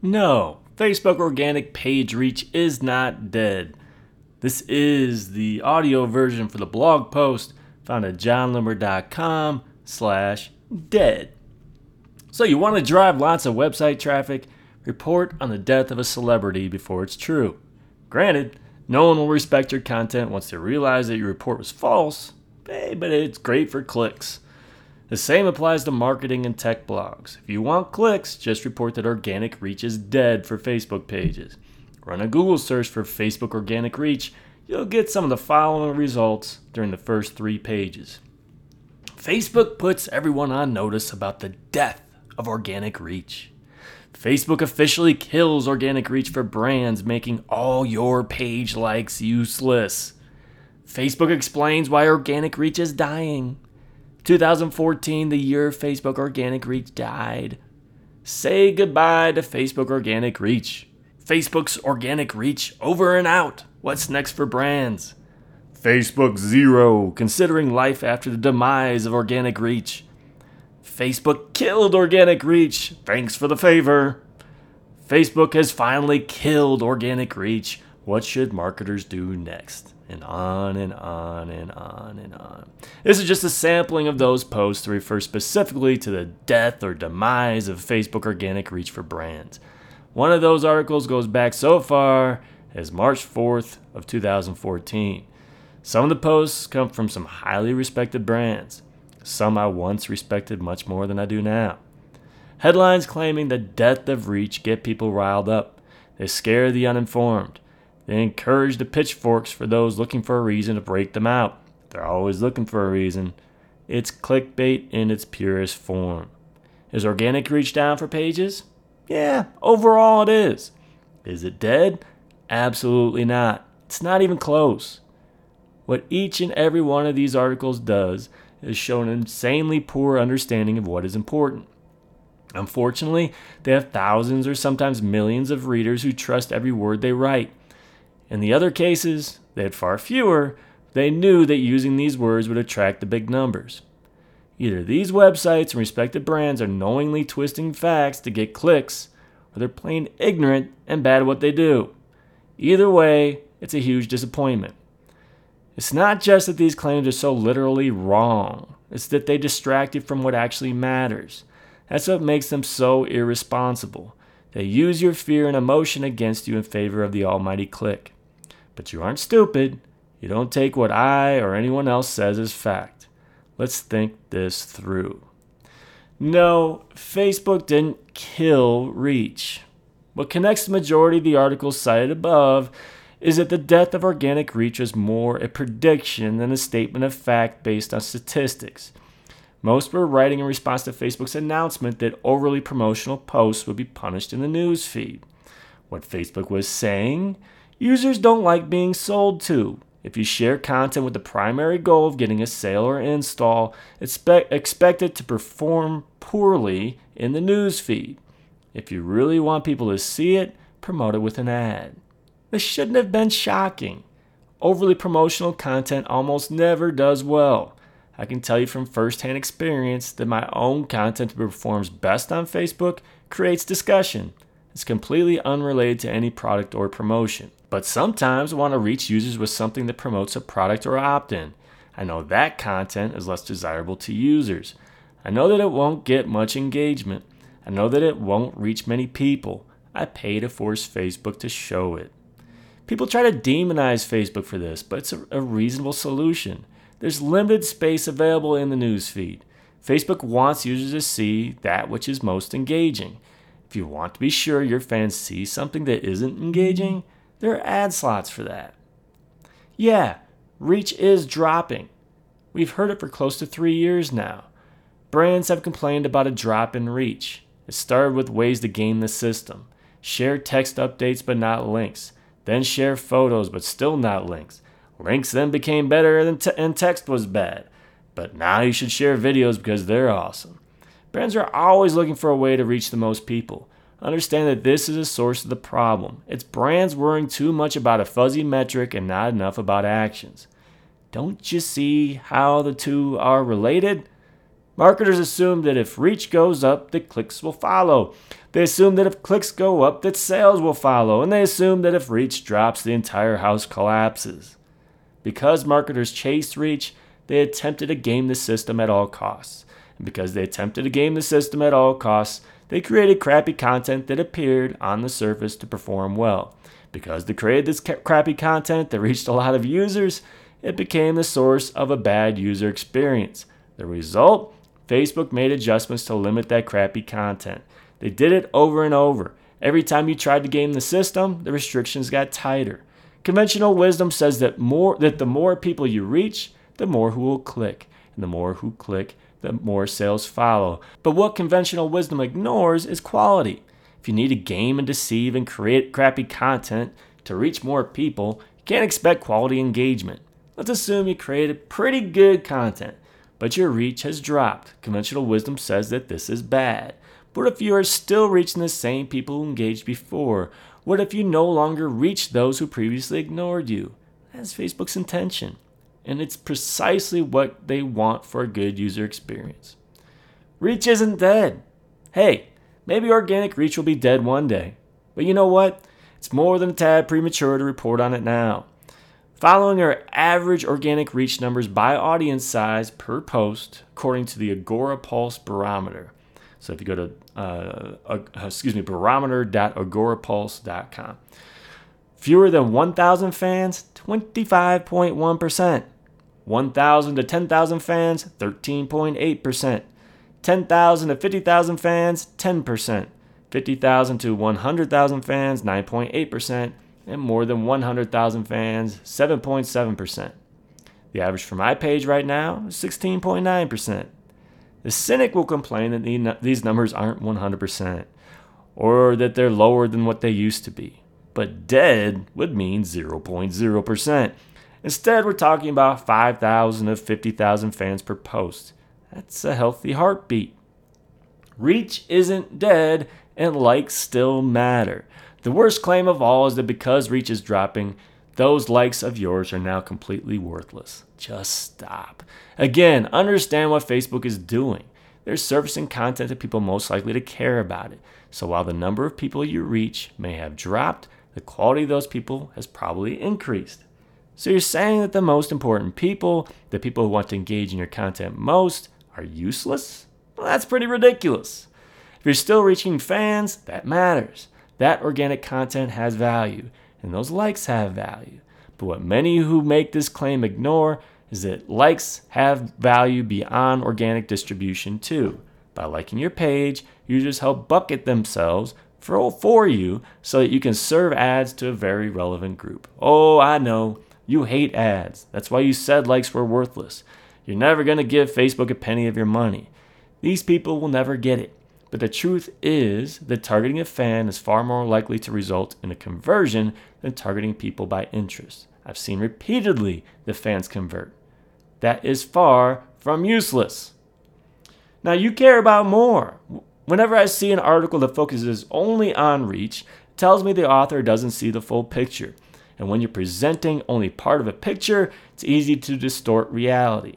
No, Facebook organic page reach is not dead. This is the audio version for the blog post found at jonloomer.com slash dead. So you want to drive lots of website traffic? Report on the death of a celebrity before it's true. Granted, no one will respect your content once they realize that your report was false, eh, but it's great for clicks. The same applies to marketing and tech blogs. If you want clicks, just report that organic reach is dead for Facebook pages. Run a Google search for Facebook organic reach. You'll get some of the following results during the first three pages. Facebook puts everyone on notice about the death of organic reach. Facebook officially kills organic reach for brands, making all your page likes useless. Facebook explains why organic reach is dying. 2014, the year Facebook organic reach died. Say goodbye to Facebook organic reach. Facebook's organic reach over and out. What's next for brands? Facebook Zero, considering life after the demise of organic reach. Facebook killed organic reach. Thanks for the favor. Facebook has finally killed organic reach. What should marketers do next? and on and on and on and on. This is just a sampling of those posts to refer specifically to the death or demise of Facebook organic reach for brands. One of those articles goes back so far as March 4th of 2014. Some of the posts come from some highly respected brands. Some I once respected much more than I do now. Headlines claiming the death of reach get people riled up. They scare the uninformed. They encourage the pitchforks for those looking for a reason to break them out. They're always looking for a reason. It's clickbait in its purest form. Is organic reach down for pages? Yeah, overall it is. Is it dead? Absolutely not. It's not even close. What each and every one of these articles does is show an insanely poor understanding of what is important. Unfortunately, they have thousands or sometimes millions of readers who trust every word they write. In the other cases, they had far fewer. They knew that using these words would attract the big numbers. Either these websites and respected brands are knowingly twisting facts to get clicks, or they're plain ignorant and bad at what they do. Either way, it's a huge disappointment. It's not just that these claims are so literally wrong, it's that they distract you from what actually matters. That's what makes them so irresponsible. They use your fear and emotion against you in favor of the almighty click. But you aren't stupid. You don't take what I or anyone else says as fact. Let's think this through. No, Facebook didn't kill Reach. What connects the majority of the articles cited above is that the death of organic reach is more a prediction than a statement of fact based on statistics. Most were writing in response to Facebook's announcement that overly promotional posts would be punished in the news feed. What Facebook was saying Users don't like being sold to. If you share content with the primary goal of getting a sale or install, expect, expect it to perform poorly in the news feed. If you really want people to see it, promote it with an ad. This shouldn't have been shocking. Overly promotional content almost never does well. I can tell you from firsthand experience that my own content performs best on Facebook creates discussion. It's completely unrelated to any product or promotion. But sometimes I want to reach users with something that promotes a product or opt in. I know that content is less desirable to users. I know that it won't get much engagement. I know that it won't reach many people. I pay to force Facebook to show it. People try to demonize Facebook for this, but it's a, a reasonable solution. There's limited space available in the newsfeed. Facebook wants users to see that which is most engaging. If you want to be sure your fans see something that isn't engaging, there are ad slots for that. Yeah, reach is dropping. We've heard it for close to three years now. Brands have complained about a drop in reach. It started with ways to game the system. Share text updates but not links. Then share photos but still not links. Links then became better te- and text was bad. But now you should share videos because they're awesome. Brands are always looking for a way to reach the most people. Understand that this is a source of the problem. It's brands worrying too much about a fuzzy metric and not enough about actions. Don't you see how the two are related? Marketers assume that if reach goes up, the clicks will follow. They assume that if clicks go up, that sales will follow, and they assume that if reach drops, the entire house collapses. Because marketers chase reach, they attempted to game the system at all costs. And because they attempted to game the system at all costs, they created crappy content that appeared on the surface to perform well. Because they created this crappy content that reached a lot of users, it became the source of a bad user experience. The result? Facebook made adjustments to limit that crappy content. They did it over and over. Every time you tried to game the system, the restrictions got tighter. Conventional wisdom says that more that the more people you reach, the more who will click, and the more who click, the more sales follow. But what conventional wisdom ignores is quality. If you need to game and deceive and create crappy content to reach more people, you can't expect quality engagement. Let's assume you created pretty good content, but your reach has dropped. Conventional wisdom says that this is bad. But if you are still reaching the same people who engaged before? What if you no longer reach those who previously ignored you? That's Facebook's intention. And it's precisely what they want for a good user experience. Reach isn't dead. Hey, maybe organic reach will be dead one day. But you know what? It's more than a tad premature to report on it now. Following are average organic reach numbers by audience size per post, according to the Agorapulse barometer. So if you go to, uh, uh, excuse me, barometer.agorapulse.com. Fewer than 1,000 fans, 25.1%. 1,000 to 10,000 fans, 13.8%. 10,000 to 50,000 fans, 10%. 50,000 to 100,000 fans, 9.8% and more than 100,000 fans, 7.7%. The average for my page right now is 16.9%. The cynic will complain that these numbers aren't 100% or that they're lower than what they used to be. But dead would mean 0.0%. Instead, we're talking about 5,000 to 50,000 fans per post. That's a healthy heartbeat. Reach isn't dead, and likes still matter. The worst claim of all is that because reach is dropping, those likes of yours are now completely worthless. Just stop. Again, understand what Facebook is doing. They're surfacing content to people most likely to care about it. So while the number of people you reach may have dropped, the quality of those people has probably increased. So you're saying that the most important people, the people who want to engage in your content most, are useless? Well, that's pretty ridiculous. If you're still reaching fans, that matters. That organic content has value, and those likes have value. But what many who make this claim ignore is that likes have value beyond organic distribution too. By liking your page, users help bucket themselves for, for you so that you can serve ads to a very relevant group. Oh, I know, you hate ads. That's why you said likes were worthless. You're never going to give Facebook a penny of your money. These people will never get it. But the truth is that targeting a fan is far more likely to result in a conversion than targeting people by interest. I've seen repeatedly the fans convert. That is far from useless. Now, you care about more. Whenever I see an article that focuses only on reach, tells me the author doesn't see the full picture. And when you're presenting only part of a picture, it's easy to distort reality.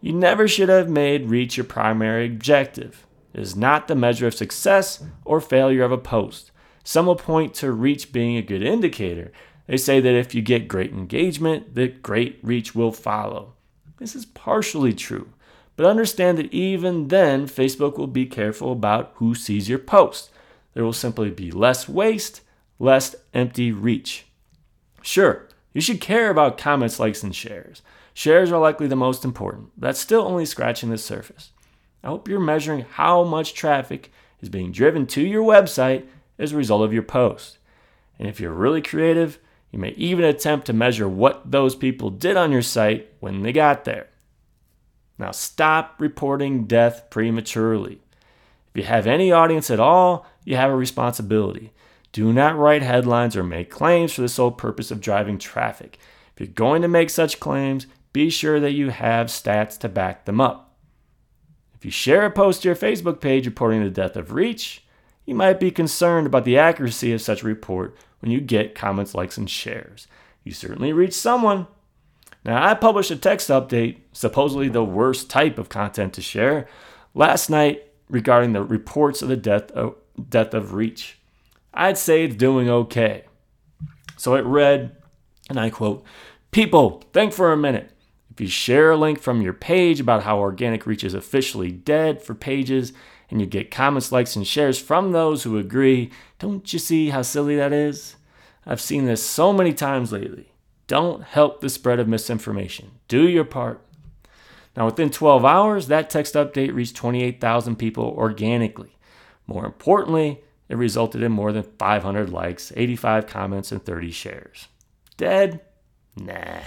You never should have made reach your primary objective. It is not the measure of success or failure of a post. Some will point to reach being a good indicator. They say that if you get great engagement, that great reach will follow. This is partially true, but understand that even then, Facebook will be careful about who sees your post. There will simply be less waste, less empty reach. Sure, you should care about comments, likes, and shares. Shares are likely the most important, that's still only scratching the surface. I hope you're measuring how much traffic is being driven to your website as a result of your post. And if you're really creative, you may even attempt to measure what those people did on your site when they got there. Now, stop reporting death prematurely. If you have any audience at all, you have a responsibility. Do not write headlines or make claims for the sole purpose of driving traffic. If you're going to make such claims, be sure that you have stats to back them up. If you share a post to your Facebook page reporting the death of Reach, you might be concerned about the accuracy of such a report when you get comments, likes, and shares. You certainly reach someone. Now, I published a text update, supposedly the worst type of content to share, last night regarding the reports of the death of, death of reach? I'd say it's doing okay. So it read, and I quote, People, think for a minute. If you share a link from your page about how organic reach is officially dead for pages, and you get comments, likes, and shares from those who agree, don't you see how silly that is? I've seen this so many times lately. Don't help the spread of misinformation. Do your part. Now, within 12 hours, that text update reached 28,000 people organically. More importantly, it resulted in more than 500 likes, 85 comments, and 30 shares. Dead? Nah.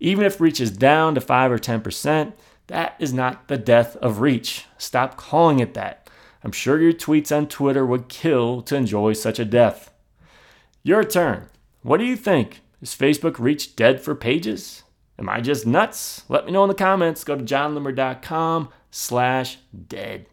Even if reach is down to 5 or 10%, that is not the death of reach. Stop calling it that. I'm sure your tweets on Twitter would kill to enjoy such a death. Your turn. What do you think? Is Facebook reach dead for pages? Am I just nuts? Let me know in the comments. Go to jonloomer.com slash dead.